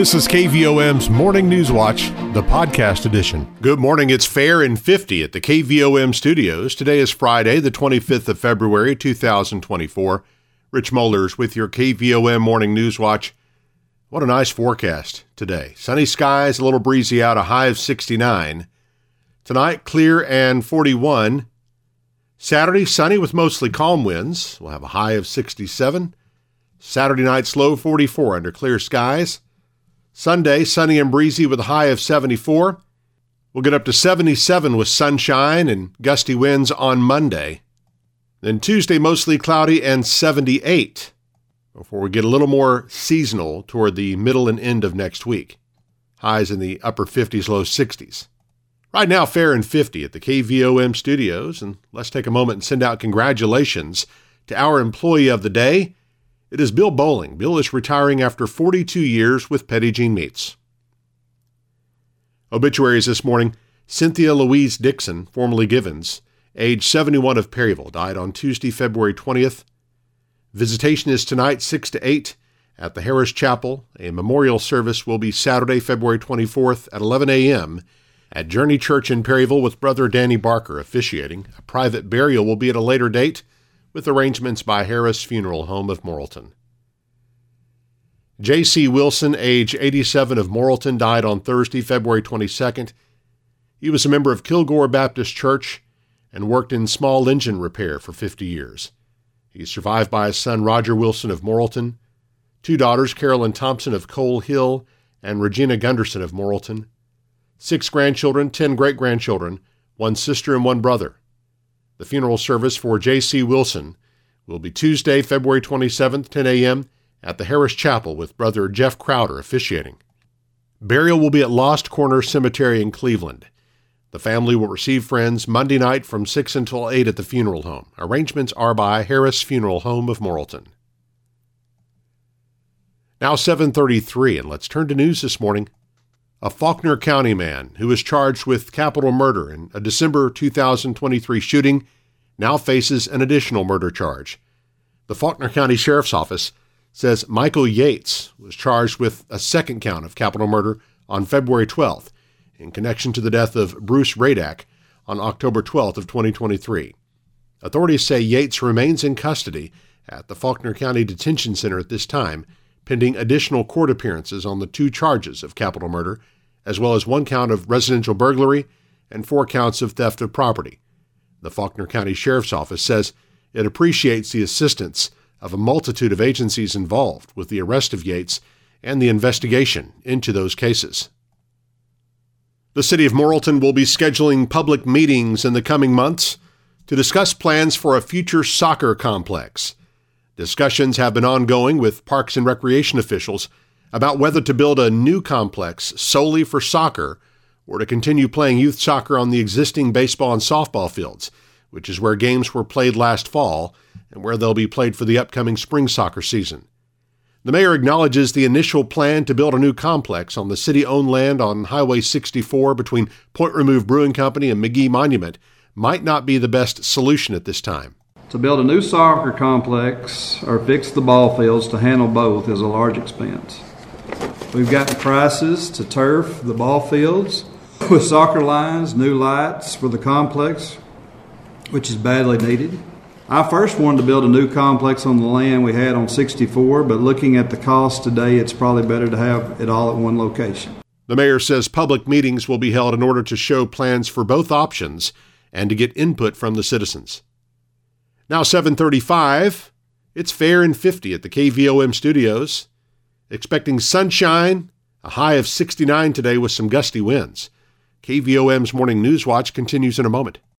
This is KVOM's Morning News Watch, the podcast edition. Good morning. It's fair and 50 at the KVOM studios. Today is Friday, the 25th of February, 2024. Rich Mollers with your KVOM Morning News Watch. What a nice forecast today. Sunny skies, a little breezy out, a high of 69. Tonight, clear and 41. Saturday, sunny with mostly calm winds. We'll have a high of 67. Saturday night, slow 44 under clear skies. Sunday, sunny and breezy with a high of 74. We'll get up to 77 with sunshine and gusty winds on Monday. Then Tuesday, mostly cloudy and 78 before we get a little more seasonal toward the middle and end of next week. Highs in the upper 50s, low 60s. Right now, fair and 50 at the KVOM studios, and let's take a moment and send out congratulations to our employee of the day. It is Bill Bowling. Bill is retiring after 42 years with Jean Meats. Obituaries this morning Cynthia Louise Dixon, formerly Givens, age 71 of Perryville, died on Tuesday, February 20th. Visitation is tonight, 6 to 8, at the Harris Chapel. A memorial service will be Saturday, February 24th at 11 a.m. at Journey Church in Perryville with Brother Danny Barker officiating. A private burial will be at a later date with arrangements by Harris Funeral Home of Morrilton. J.C. Wilson, age 87 of Morrilton, died on Thursday, February 22nd. He was a member of Kilgore Baptist Church and worked in small engine repair for 50 years. He is survived by his son Roger Wilson of Morrilton, two daughters, Carolyn Thompson of Coal Hill and Regina Gunderson of Morrilton, six grandchildren, ten great grandchildren, one sister, and one brother. The funeral service for J.C. Wilson will be Tuesday, February 27th, 10 a.m. at the Harris Chapel with Brother Jeff Crowder officiating. Burial will be at Lost Corner Cemetery in Cleveland. The family will receive friends Monday night from 6 until 8 at the funeral home. Arrangements are by Harris Funeral Home of Morrilton. Now 7:33 and let's turn to news this morning. A Faulkner County man who was charged with capital murder in a December 2023 shooting now faces an additional murder charge. The Faulkner County Sheriff's Office says Michael Yates was charged with a second count of capital murder on February 12th in connection to the death of Bruce Radak on October 12th of 2023. Authorities say Yates remains in custody at the Faulkner County Detention Center at this time pending additional court appearances on the two charges of capital murder, as well as one count of residential burglary and four counts of theft of property. The Faulkner County Sheriff's Office says it appreciates the assistance of a multitude of agencies involved with the arrest of Yates and the investigation into those cases. The City of Morrilton will be scheduling public meetings in the coming months to discuss plans for a future soccer complex. Discussions have been ongoing with parks and recreation officials about whether to build a new complex solely for soccer or to continue playing youth soccer on the existing baseball and softball fields, which is where games were played last fall and where they'll be played for the upcoming spring soccer season. The mayor acknowledges the initial plan to build a new complex on the city owned land on Highway 64 between Point Remove Brewing Company and McGee Monument might not be the best solution at this time. To build a new soccer complex or fix the ball fields to handle both is a large expense. We've gotten prices to turf the ball fields with soccer lines, new lights for the complex, which is badly needed. I first wanted to build a new complex on the land we had on 64, but looking at the cost today, it's probably better to have it all at one location. The mayor says public meetings will be held in order to show plans for both options and to get input from the citizens. Now 735. It's fair and 50 at the KVOM studios. Expecting sunshine, a high of 69 today with some gusty winds. KVOM's Morning News Watch continues in a moment.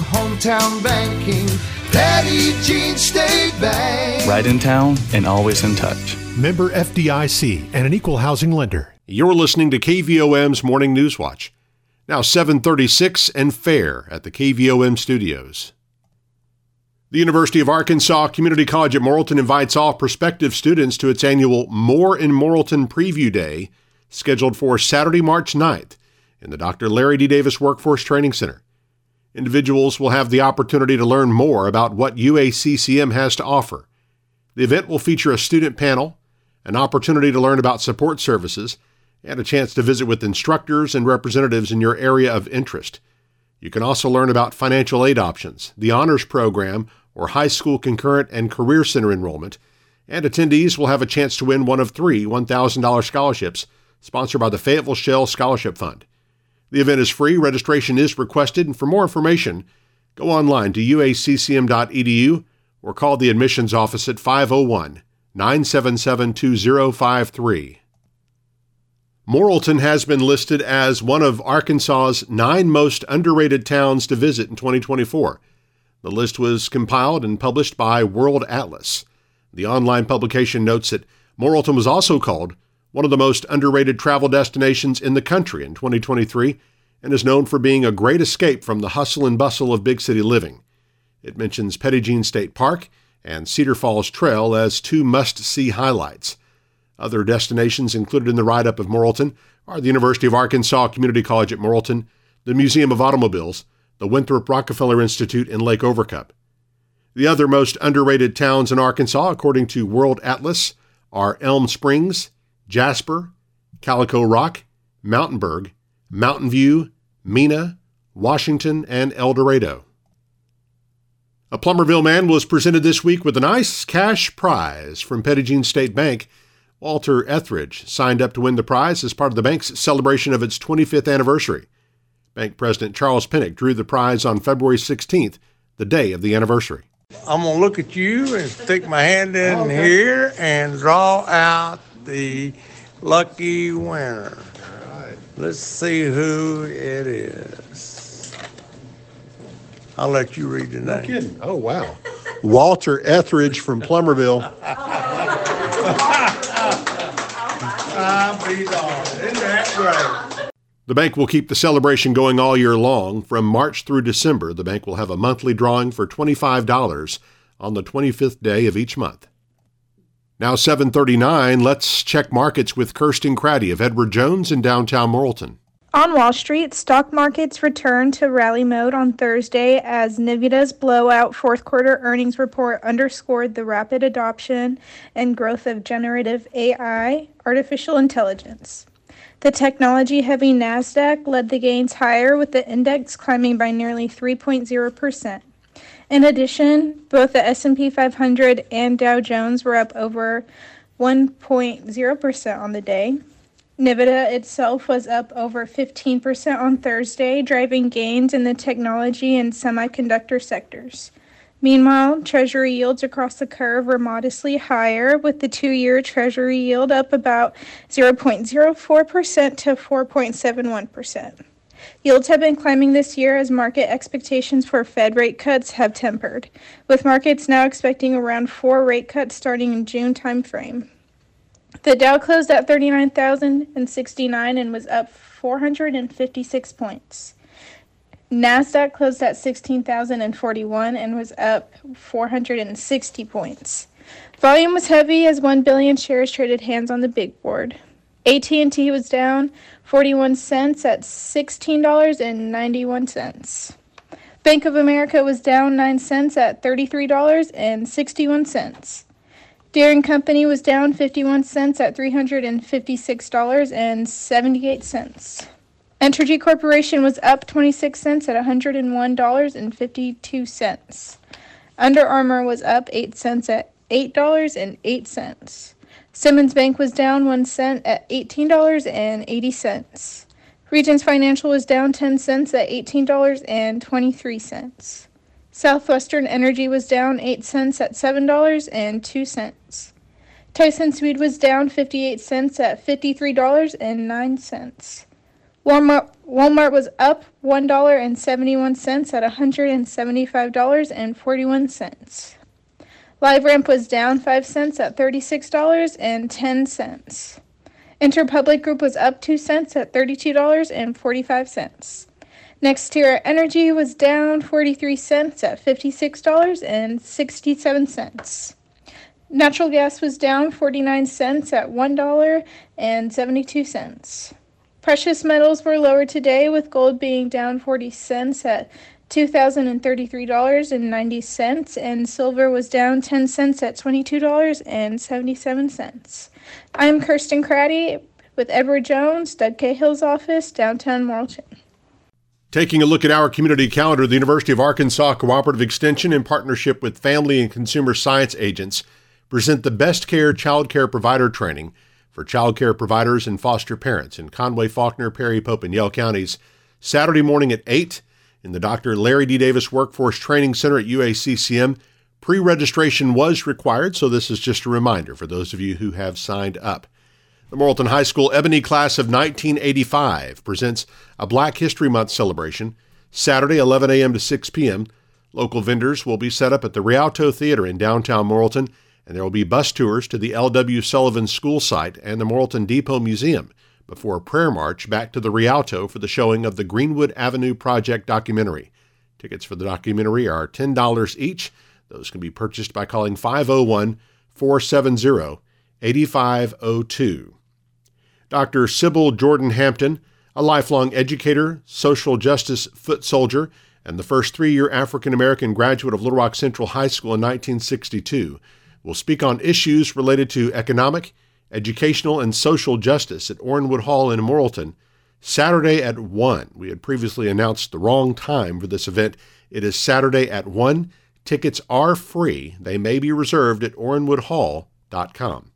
hometown banking. Petit Jean State Bank. Right in town and always in touch. Member FDIC and an equal housing lender. You're listening to KVOM's Morning News Watch. Now 736 and fair at the KVOM studios. The University of Arkansas Community College at Morrilton invites all prospective students to its annual More in Morrilton Preview Day, scheduled for Saturday, March 9th in the Dr. Larry D. Davis Workforce Training Center. Individuals will have the opportunity to learn more about what UACCM has to offer. The event will feature a student panel, an opportunity to learn about support services, and a chance to visit with instructors and representatives in your area of interest. You can also learn about financial aid options, the honors program, or high school concurrent and career center enrollment, and attendees will have a chance to win one of three $1,000 scholarships sponsored by the Fayetteville Shell Scholarship Fund. The event is free, registration is requested, and for more information, go online to uaccm.edu or call the admissions office at 501 977 2053. Morrilton has been listed as one of Arkansas's nine most underrated towns to visit in 2024. The list was compiled and published by World Atlas. The online publication notes that Morrilton was also called one of the most underrated travel destinations in the country in 2023 and is known for being a great escape from the hustle and bustle of big city living. It mentions Petit Jean State Park and Cedar Falls Trail as two must see highlights. Other destinations included in the write up of Morrilton are the University of Arkansas Community College at Morrilton, the Museum of Automobiles, the Winthrop Rockefeller Institute in Lake Overcup. The other most underrated towns in Arkansas, according to World Atlas, are Elm Springs, Jasper, Calico Rock, Mountainburg, Mountain View, Mena, Washington, and El Dorado. A Plumerville man was presented this week with a nice cash prize from Jean State Bank Walter Etheridge signed up to win the prize as part of the bank's celebration of its 25th anniversary. Bank President Charles Pinnock drew the prize on February 16th, the day of the anniversary. I'm going to look at you and stick my hand in okay. here and draw out the lucky winner. All right. Let's see who it is. I'll let you read the name. Kidding. Oh, wow. Walter Etheridge from Plumerville. The bank will keep the celebration going all year long. From March through December, the bank will have a monthly drawing for $25 on the 25th day of each month. Now 7:39, let's check markets with Kirsten Craddy of Edward Jones in downtown Morrilton. On Wall Street, stock markets returned to rally mode on Thursday as Nvidia's blowout fourth quarter earnings report underscored the rapid adoption and growth of generative AI, artificial intelligence. The technology heavy NASDAQ led the gains higher, with the index climbing by nearly 3.0%. In addition, both the S&P 500 and Dow Jones were up over 1.0% on the day. Nvidia itself was up over 15% on Thursday, driving gains in the technology and semiconductor sectors. Meanwhile, Treasury yields across the curve were modestly higher, with the two year Treasury yield up about 0.04% to 4.71%. Yields have been climbing this year as market expectations for Fed rate cuts have tempered, with markets now expecting around four rate cuts starting in June timeframe. The Dow closed at 39,069 and was up 456 points. NASDAQ closed at 16,041 and was up 460 points. Volume was heavy as 1 billion shares traded hands on the big board. AT&T was down 41 cents at $16.91. Bank of America was down 9 cents at $33.61. Deere & Company was down 51 cents at $356.78. Entergy Corporation was up 26 cents at $101.52. Under Armour was up 8 cents at $8.08. Simmons Bank was down 1 cent at $18.80. Regions Financial was down 10 cents at $18.23. Southwestern Energy was down 8 cents at $7.02. Tyson Sweet was down 58 cents at $53.09. Walmart, Walmart was up $1.71 at $175.41. LiveRamp was down 5 cents at $36.10. Interpublic Group was up 2 cents at $32.45. NextEra Energy was down 43 cents at $56.67. Natural gas was down 49 cents at $1.72. Precious metals were lower today, with gold being down 40 cents at $2,033.90, and silver was down 10 cents at $22.77. I'm Kirsten Craddy with Edward Jones, Doug Cahill's office, downtown Morrilton. Taking a look at our community calendar, the University of Arkansas Cooperative Extension, in partnership with Family and Consumer Science Agents, present the Best Care Child Care Provider Training for child care providers and foster parents in Conway, Faulkner, Perry, Pope, and Yell counties, Saturday morning at 8 in the Dr. Larry D. Davis Workforce Training Center at UACCM. Pre registration was required, so this is just a reminder for those of you who have signed up. The Morrilton High School Ebony Class of 1985 presents a Black History Month celebration Saturday, 11 a.m. to 6 p.m. Local vendors will be set up at the Rialto Theater in downtown Morrilton and there will be bus tours to the L.W. Sullivan School site and the Morrilton Depot Museum before a prayer march back to the Rialto for the showing of the Greenwood Avenue Project documentary. Tickets for the documentary are $10 each. Those can be purchased by calling 501 470 8502. Dr. Sybil Jordan Hampton, a lifelong educator, social justice foot soldier, and the first three year African American graduate of Little Rock Central High School in 1962, will speak on issues related to economic, educational, and social justice at Orenwood Hall in Morrilton Saturday at 1. We had previously announced the wrong time for this event. It is Saturday at 1. Tickets are free. They may be reserved at orenwoodhall.com.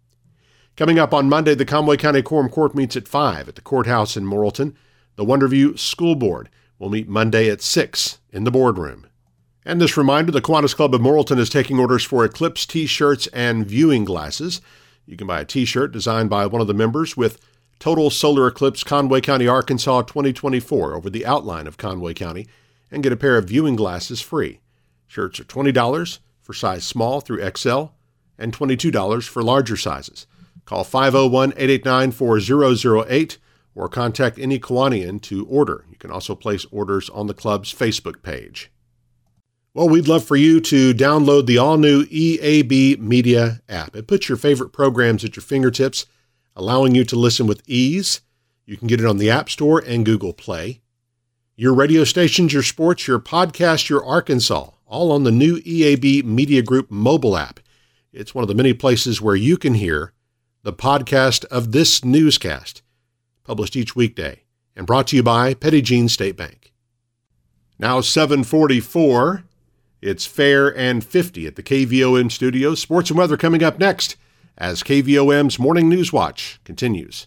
Coming up on Monday, the Conway County Quorum Court meets at 5 at the courthouse in Morrilton. The Wonderview School Board will meet Monday at 6 in the boardroom. And this reminder the Kiwanis Club of Morrilton is taking orders for Eclipse t shirts and viewing glasses. You can buy a t shirt designed by one of the members with Total Solar Eclipse Conway County, Arkansas 2024 over the outline of Conway County and get a pair of viewing glasses free. Shirts are $20 for size small through XL and $22 for larger sizes. Call 501 889 4008 or contact any Kiwanian to order. You can also place orders on the club's Facebook page. Well, we'd love for you to download the all new EAB Media app. It puts your favorite programs at your fingertips, allowing you to listen with ease. You can get it on the App Store and Google Play. Your radio stations, your sports, your podcast, your Arkansas, all on the new EAB Media Group mobile app. It's one of the many places where you can hear the podcast of this newscast, published each weekday and brought to you by Petit Jean State Bank. Now 744. It's fair and 50 at the KVOM studios. Sports and weather coming up next as KVOM's Morning News Watch continues.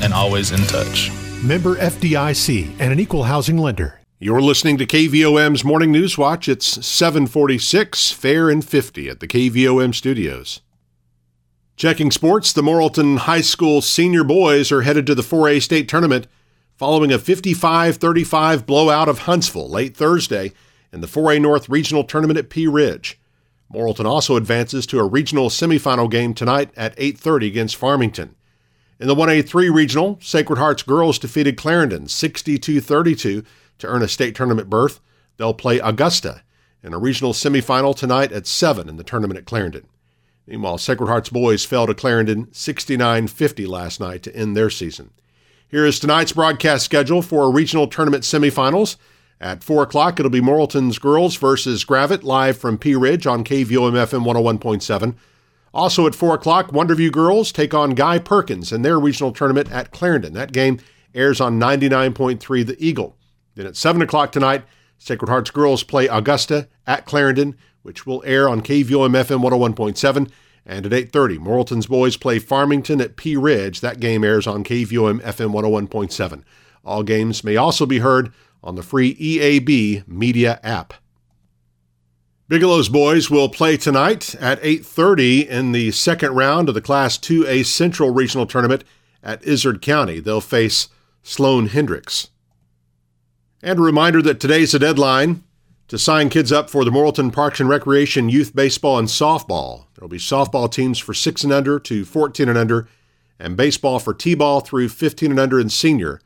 and always in touch. Member FDIC and an equal housing lender. You're listening to KVOM's Morning News Watch. It's 746, fair and 50 at the KVOM studios. Checking sports, the Morrilton High School senior boys are headed to the 4A state tournament following a 55-35 blowout of Huntsville late Thursday in the 4A North Regional Tournament at Pea Ridge. Morrilton also advances to a regional semifinal game tonight at 8:30 against Farmington. In the 1A3 regional, Sacred Hearts girls defeated Clarendon 62-32 to earn a state tournament berth. They'll play Augusta in a regional semifinal tonight at 7 in the tournament at Clarendon. Meanwhile, Sacred Hearts boys fell to Clarendon 69-50 last night to end their season. Here is tonight's broadcast schedule for regional tournament semifinals. At 4 o'clock, it'll be Morrilton's Girls versus Gravette live from Pea Ridge on KVOM FM 101.7. Also at 4 o'clock, Wonderview Girls take on Guy Perkins in their regional tournament at Clarendon. That game airs on 99.3 The Eagle. Then at 7 o'clock tonight, Sacred Hearts Girls play Augusta at Clarendon, which will air on KVOM FM 101.7. And at 8.30, Morrilton's boys play Farmington at Pea Ridge. That game airs on KVOM FM 101.7. All games may also be heard on the free EAB Media app. Bigelow's boys will play tonight at 8:30 in the second round of the Class 2A Central Regional Tournament at Izard County. They'll face Sloan-Hendrix. And a reminder that today's the deadline to sign kids up for the Morrilton Parks and Recreation Youth Baseball and Softball. There will be softball teams for 6 and under to 14 and under and baseball for T-ball through 15 and under and senior.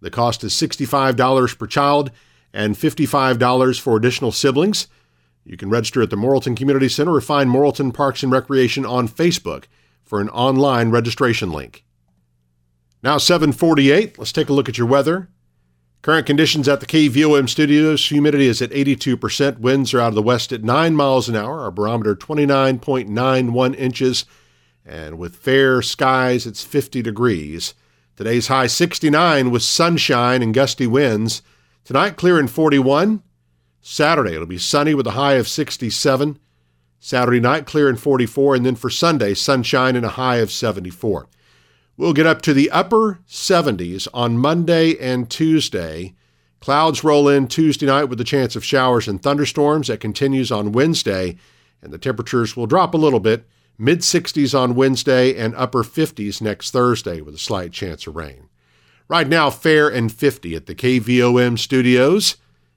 The cost is $65 per child and $55 for additional siblings. You can register at the Morrilton Community Center or find Morrilton Parks and Recreation on Facebook for an online registration link. Now 748, let's take a look at your weather. Current conditions at the KVOM studios, humidity is at 82%, winds are out of the west at 9 miles an hour, our barometer 29.91 inches, and with fair skies, it's 50 degrees. Today's high 69 with sunshine and gusty winds. Tonight, clear and 41. Saturday, it'll be sunny with a high of 67. Saturday night, clear and 44. And then for Sunday, sunshine and a high of 74. We'll get up to the upper 70s on Monday and Tuesday. Clouds roll in Tuesday night with a chance of showers and thunderstorms. That continues on Wednesday, and the temperatures will drop a little bit. Mid 60s on Wednesday and upper 50s next Thursday with a slight chance of rain. Right now, fair and 50 at the KVOM studios.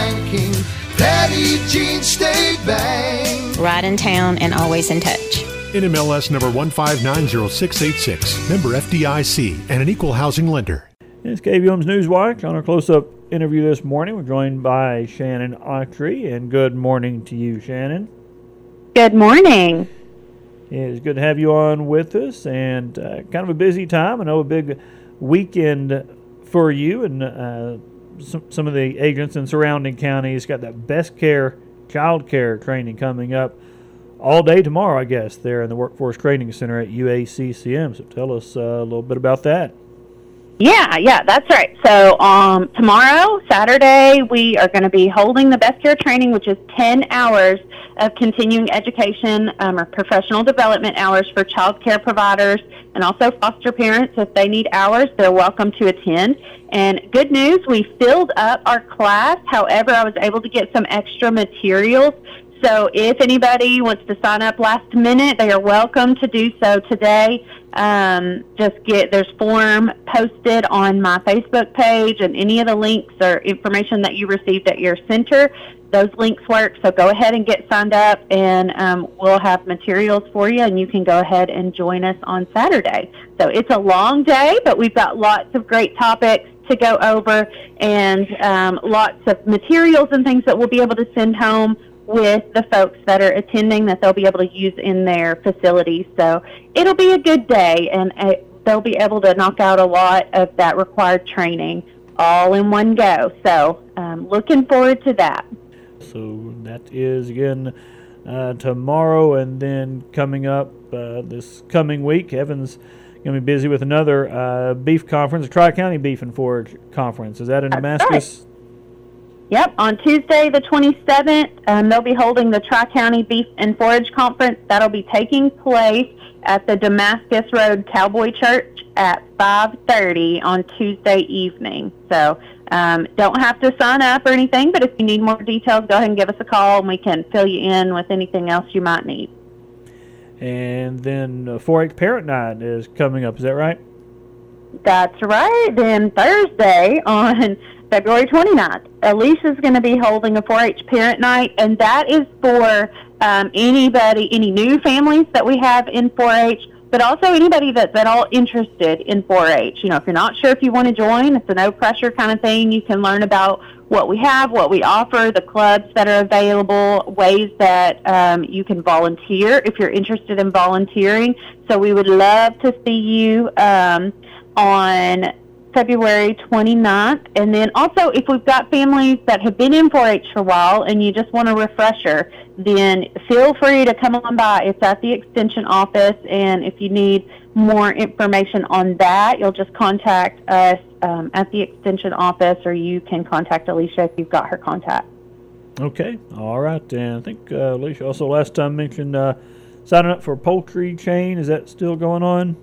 banking. Petit Jean State Bank. Right in town and always in touch. NMLS number 1590686, member FDIC, and an equal housing lender. It's KVOM's Newswatch. On our close up interview this morning, we're joined by Shannon Autrey. And good morning to you, Shannon. Good morning. It's good to have you on with us, and uh, kind of a busy time. I know a big weekend for you, and uh, some, some of the agents in surrounding counties got that best care child care training coming up all day tomorrow, I guess, there in the Workforce Training Center at UACCM. So tell us uh, a little bit about that. Yeah, yeah, that's right. So um, tomorrow, Saturday, we are going to be holding the Best Care Training, which is 10 hours of continuing education um, or professional development hours for child care providers and also foster parents. If they need hours, they're welcome to attend. And good news, we filled up our class. However, I was able to get some extra materials so if anybody wants to sign up last minute, they are welcome to do so today. Um, just get there's form posted on my Facebook page, and any of the links or information that you received at your center, those links work. So go ahead and get signed up, and um, we'll have materials for you, and you can go ahead and join us on Saturday. So it's a long day, but we've got lots of great topics to go over, and um, lots of materials and things that we'll be able to send home with the folks that are attending that they'll be able to use in their facilities. So it'll be a good day, and uh, they'll be able to knock out a lot of that required training all in one go. So um, looking forward to that. So that is again uh, tomorrow, and then coming up uh, this coming week, Evan's going to be busy with another uh, beef conference, a Tri County Beef and Forage Conference. Is that in That's Damascus? Yep, on Tuesday the 27th, um, they'll be holding the Tri County Beef and Forage Conference. That'll be taking place at the Damascus Road Cowboy Church at 5:30 on Tuesday evening. So um, don't have to sign up or anything, but if you need more details, go ahead and give us a call, and we can fill you in with anything else you might need. And then uh, 4-H Parent Night is coming up. Is that right? That's right. Then Thursday on February 29th, Alicia's going to be holding a 4-H parent night, and that is for um, anybody, any new families that we have in 4-H, but also anybody that's at all interested in 4-H. You know, if you're not sure if you want to join, it's a no pressure kind of thing. You can learn about what we have, what we offer, the clubs that are available, ways that um, you can volunteer if you're interested in volunteering. So we would love to see you um, on February 29th. And then also, if we've got families that have been in 4 H for a while and you just want a refresher, then feel free to come on by. It's at the Extension office. And if you need more information on that, you'll just contact us um, at the Extension office or you can contact Alicia if you've got her contact. Okay, all right. And I think uh, Alicia also last time mentioned uh, signing up for poultry chain. Is that still going on?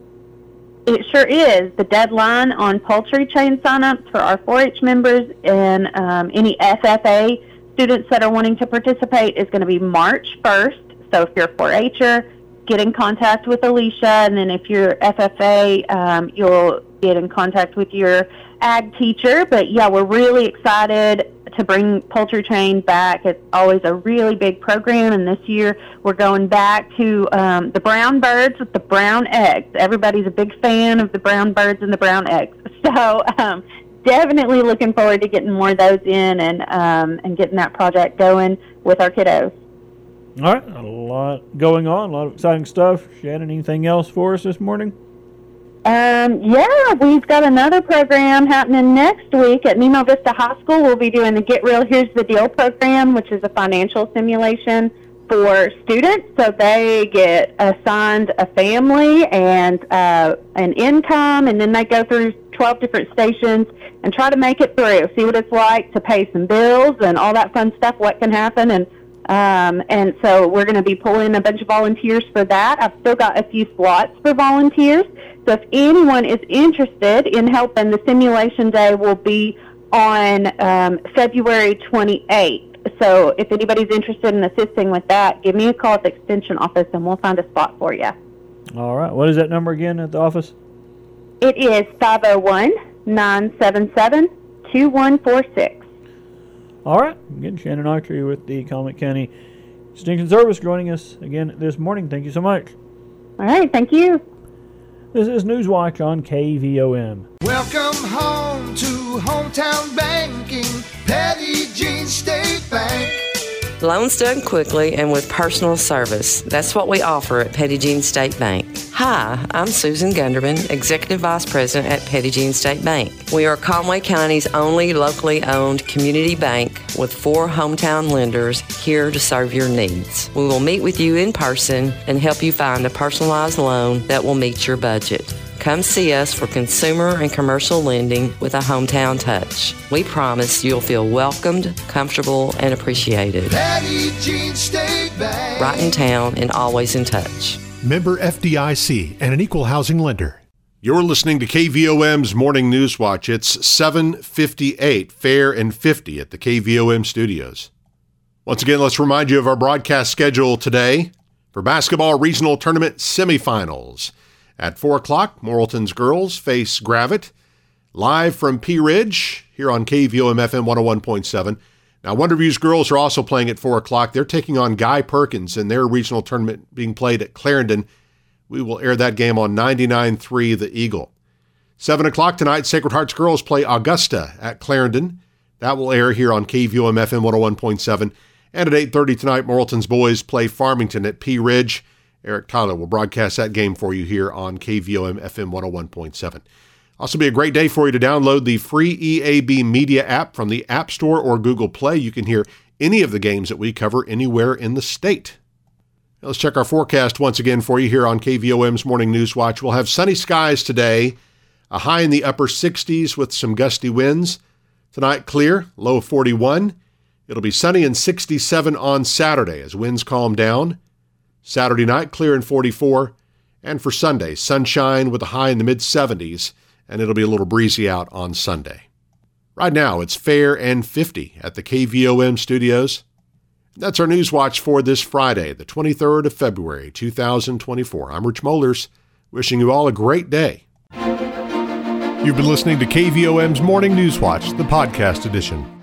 It sure is. The deadline on poultry chain signups for our 4-H members and um, any FFA students that are wanting to participate is going to be March 1st. So if you're a 4-H'er, get in contact with Alicia, and then if you're FFA, um, you'll get in contact with your ag teacher. But yeah, we're really excited to bring Poultry Chain back. It's always a really big program, and this year we're going back to um, the brown birds with the brown eggs. Everybody's a big fan of the brown birds and the brown eggs. So um, definitely looking forward to getting more of those in and um, and getting that project going with our kiddos. All right, a lot going on, a lot of exciting stuff. Shannon, anything else for us this morning? Um, yeah, we've got another program happening next week at Nemo Vista High School. We'll be doing the Get Real Here's the Deal program, which is a financial simulation for students. So they get assigned a family and uh, an income, and then they go through 12 different stations and try to make it through. See what it's like to pay some bills and all that fun stuff, what can happen, and um, and so we're going to be pulling a bunch of volunteers for that. I've still got a few slots for volunteers. So if anyone is interested in helping, the simulation day will be on um, February 28th. So if anybody's interested in assisting with that, give me a call at the extension office and we'll find a spot for you. All right. What is that number again at the office? It is 501 977 2146. All right. Again, Shannon Autrey with the Conway County Extension Service joining us again this morning. Thank you so much. All right. Thank you. This is Newswatch on KVOM. Welcome home to hometown banking, Petit Jean State Bank. Loans done quickly and with personal service. That's what we offer at Petit Jean State Bank. Hi, I'm Susan Gunderman, Executive Vice President at Jean State Bank. We are Conway County's only locally owned community bank with four hometown lenders here to serve your needs. We will meet with you in person and help you find a personalized loan that will meet your budget. Come see us for consumer and commercial lending with a hometown touch. We promise you'll feel welcomed, comfortable, and appreciated. Petit Jean State Bank. Right in town and always in touch. Member FDIC and an equal housing lender. You're listening to KVOM's Morning News Watch. It's 7:58, fair and 50 at the KVOM studios. Once again, let's remind you of our broadcast schedule today for basketball regional tournament semifinals. At 4 o'clock, Morrilton's girls face Gravette. Live from Pea Ridge here on KVOM FM 101.7. Now, Wonderview's girls are also playing at 4 o'clock. They're taking on Guy Perkins in their regional tournament being played at Clarendon. We will air that game on 99.3 The Eagle. 7 o'clock tonight, Sacred Hearts girls play Augusta at Clarendon. That will air here on KVOM FM 101.7. And at 8.30 tonight, Morrilton's boys play Farmington at Pea Ridge. Eric Tyler will broadcast that game for you here on KVOM FM 101.7. Also, be a great day for you to download the free EAB Media app from the App Store or Google Play. You can hear any of the games that we cover anywhere in the state. Now let's check our forecast once again for you here on KVOM's Morning News Watch. We'll have sunny skies today, a high in the upper 60s with some gusty winds. Tonight, clear, low of 41. It'll be sunny and 67 on Saturday as winds calm down. Saturday night, clear and 44. And for Sunday, sunshine with a high in the mid 70s, and it'll be a little breezy out on Sunday. Right now, it's fair and 50 at the KVOM studios. That's our News Watch for this Friday, the 23rd of February, 2024. I'm Rich Mollers, wishing you all a great day. You've been listening to KVOM's Morning News Watch, the podcast edition.